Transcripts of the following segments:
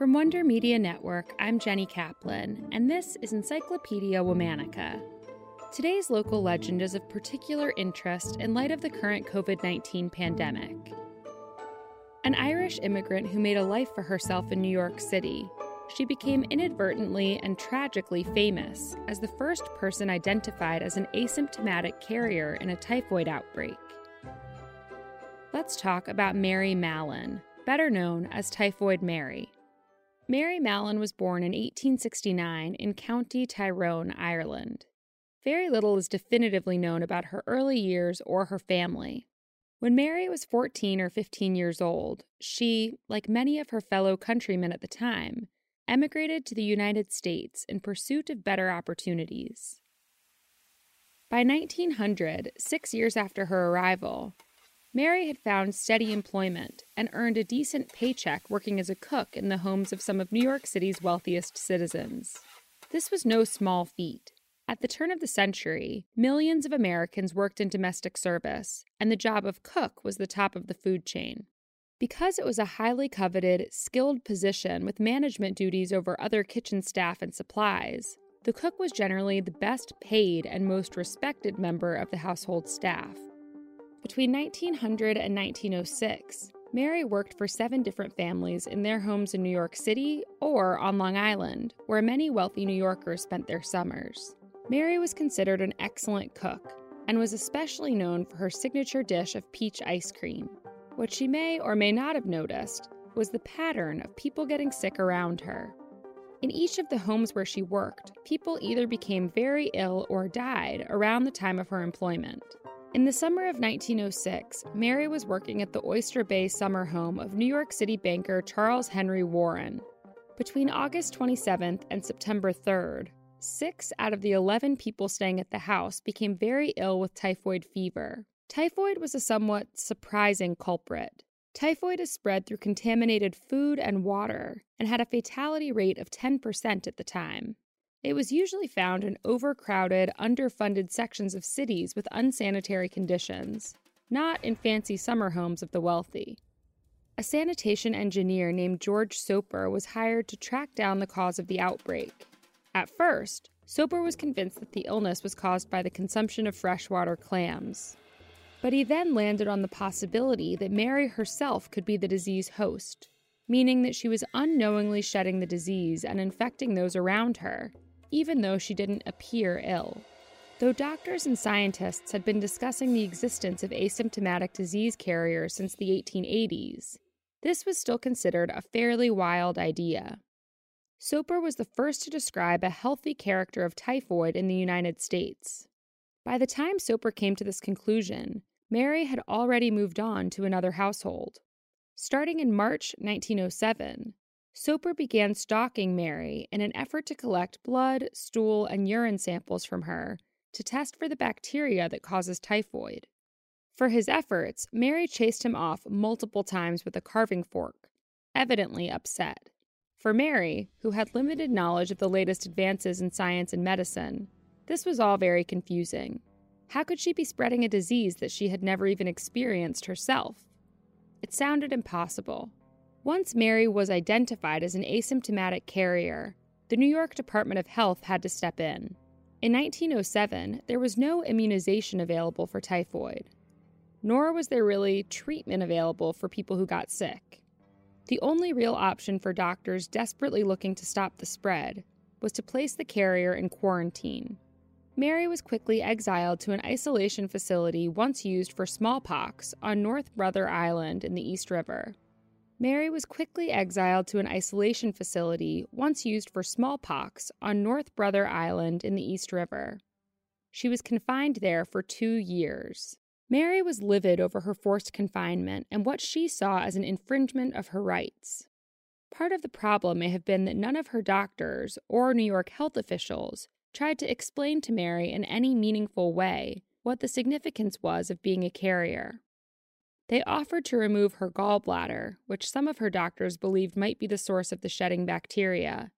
From Wonder Media Network, I'm Jenny Kaplan, and this is Encyclopedia Womanica. Today's local legend is of particular interest in light of the current COVID 19 pandemic. An Irish immigrant who made a life for herself in New York City, she became inadvertently and tragically famous as the first person identified as an asymptomatic carrier in a typhoid outbreak. Let's talk about Mary Mallon, better known as Typhoid Mary. Mary Mallon was born in 1869 in County Tyrone, Ireland. Very little is definitively known about her early years or her family. When Mary was 14 or 15 years old, she, like many of her fellow countrymen at the time, emigrated to the United States in pursuit of better opportunities. By 1900, six years after her arrival, Mary had found steady employment and earned a decent paycheck working as a cook in the homes of some of New York City's wealthiest citizens. This was no small feat. At the turn of the century, millions of Americans worked in domestic service, and the job of cook was the top of the food chain. Because it was a highly coveted, skilled position with management duties over other kitchen staff and supplies, the cook was generally the best paid and most respected member of the household staff. Between 1900 and 1906, Mary worked for seven different families in their homes in New York City or on Long Island, where many wealthy New Yorkers spent their summers. Mary was considered an excellent cook and was especially known for her signature dish of peach ice cream. What she may or may not have noticed was the pattern of people getting sick around her. In each of the homes where she worked, people either became very ill or died around the time of her employment. In the summer of 1906, Mary was working at the Oyster Bay summer home of New York City banker Charles Henry Warren. Between August 27th and September 3rd, six out of the 11 people staying at the house became very ill with typhoid fever. Typhoid was a somewhat surprising culprit. Typhoid is spread through contaminated food and water and had a fatality rate of 10% at the time. It was usually found in overcrowded, underfunded sections of cities with unsanitary conditions, not in fancy summer homes of the wealthy. A sanitation engineer named George Soper was hired to track down the cause of the outbreak. At first, Soper was convinced that the illness was caused by the consumption of freshwater clams. But he then landed on the possibility that Mary herself could be the disease host, meaning that she was unknowingly shedding the disease and infecting those around her, even though she didn't appear ill. Though doctors and scientists had been discussing the existence of asymptomatic disease carriers since the 1880s, this was still considered a fairly wild idea. Soper was the first to describe a healthy character of typhoid in the United States. By the time Soper came to this conclusion, Mary had already moved on to another household. Starting in March 1907, Soper began stalking Mary in an effort to collect blood, stool, and urine samples from her to test for the bacteria that causes typhoid. For his efforts, Mary chased him off multiple times with a carving fork, evidently upset. For Mary, who had limited knowledge of the latest advances in science and medicine, this was all very confusing. How could she be spreading a disease that she had never even experienced herself? It sounded impossible. Once Mary was identified as an asymptomatic carrier, the New York Department of Health had to step in. In 1907, there was no immunization available for typhoid, nor was there really treatment available for people who got sick. The only real option for doctors desperately looking to stop the spread was to place the carrier in quarantine. Mary was quickly exiled to an isolation facility once used for smallpox on North Brother Island in the East River. Mary was quickly exiled to an isolation facility once used for smallpox on North Brother Island in the East River. She was confined there for two years. Mary was livid over her forced confinement and what she saw as an infringement of her rights. Part of the problem may have been that none of her doctors or New York health officials tried to explain to Mary in any meaningful way what the significance was of being a carrier. They offered to remove her gallbladder, which some of her doctors believed might be the source of the shedding bacteria.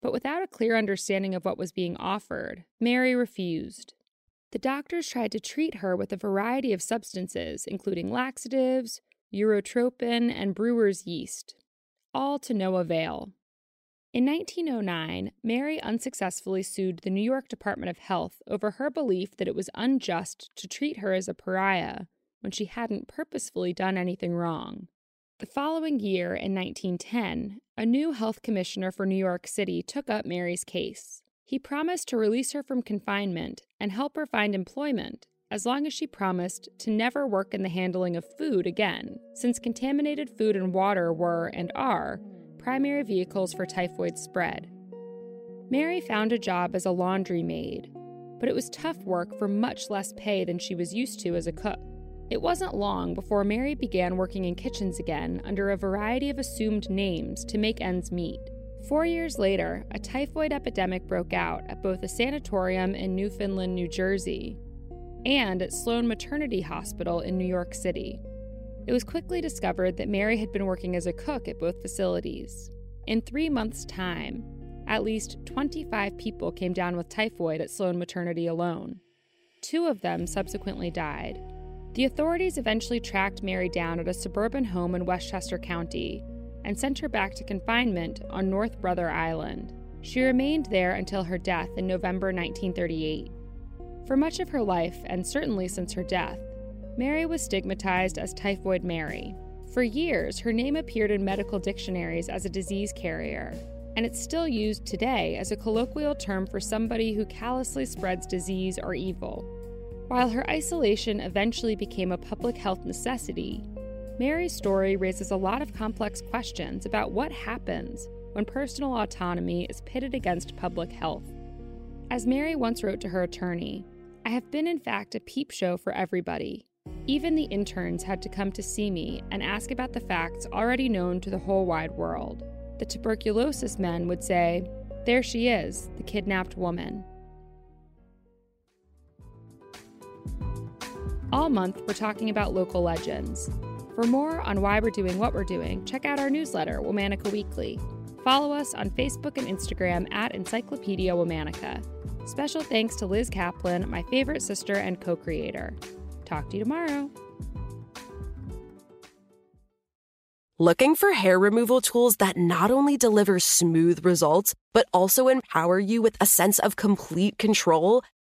But without a clear understanding of what was being offered, Mary refused. The doctors tried to treat her with a variety of substances, including laxatives, urotropin, and brewer's yeast, all to no avail. In 1909, Mary unsuccessfully sued the New York Department of Health over her belief that it was unjust to treat her as a pariah when she hadn't purposefully done anything wrong. The following year, in 1910, a new health commissioner for New York City took up Mary's case. He promised to release her from confinement and help her find employment as long as she promised to never work in the handling of food again, since contaminated food and water were and are primary vehicles for typhoid spread. Mary found a job as a laundry maid, but it was tough work for much less pay than she was used to as a cook. It wasn't long before Mary began working in kitchens again under a variety of assumed names to make ends meet. Four years later, a typhoid epidemic broke out at both a sanatorium in Newfoundland, New Jersey, and at Sloane Maternity Hospital in New York City. It was quickly discovered that Mary had been working as a cook at both facilities. In three months' time, at least 25 people came down with typhoid at Sloane Maternity alone. Two of them subsequently died. The authorities eventually tracked Mary down at a suburban home in Westchester County and sent her back to confinement on North Brother Island. She remained there until her death in November 1938. For much of her life, and certainly since her death, Mary was stigmatized as Typhoid Mary. For years, her name appeared in medical dictionaries as a disease carrier, and it's still used today as a colloquial term for somebody who callously spreads disease or evil. While her isolation eventually became a public health necessity, Mary's story raises a lot of complex questions about what happens when personal autonomy is pitted against public health. As Mary once wrote to her attorney, I have been, in fact, a peep show for everybody. Even the interns had to come to see me and ask about the facts already known to the whole wide world. The tuberculosis men would say, There she is, the kidnapped woman. All month, we're talking about local legends. For more on why we're doing what we're doing, check out our newsletter, Womanica Weekly. Follow us on Facebook and Instagram at Encyclopedia Womanica. Special thanks to Liz Kaplan, my favorite sister and co creator. Talk to you tomorrow. Looking for hair removal tools that not only deliver smooth results, but also empower you with a sense of complete control?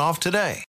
off today.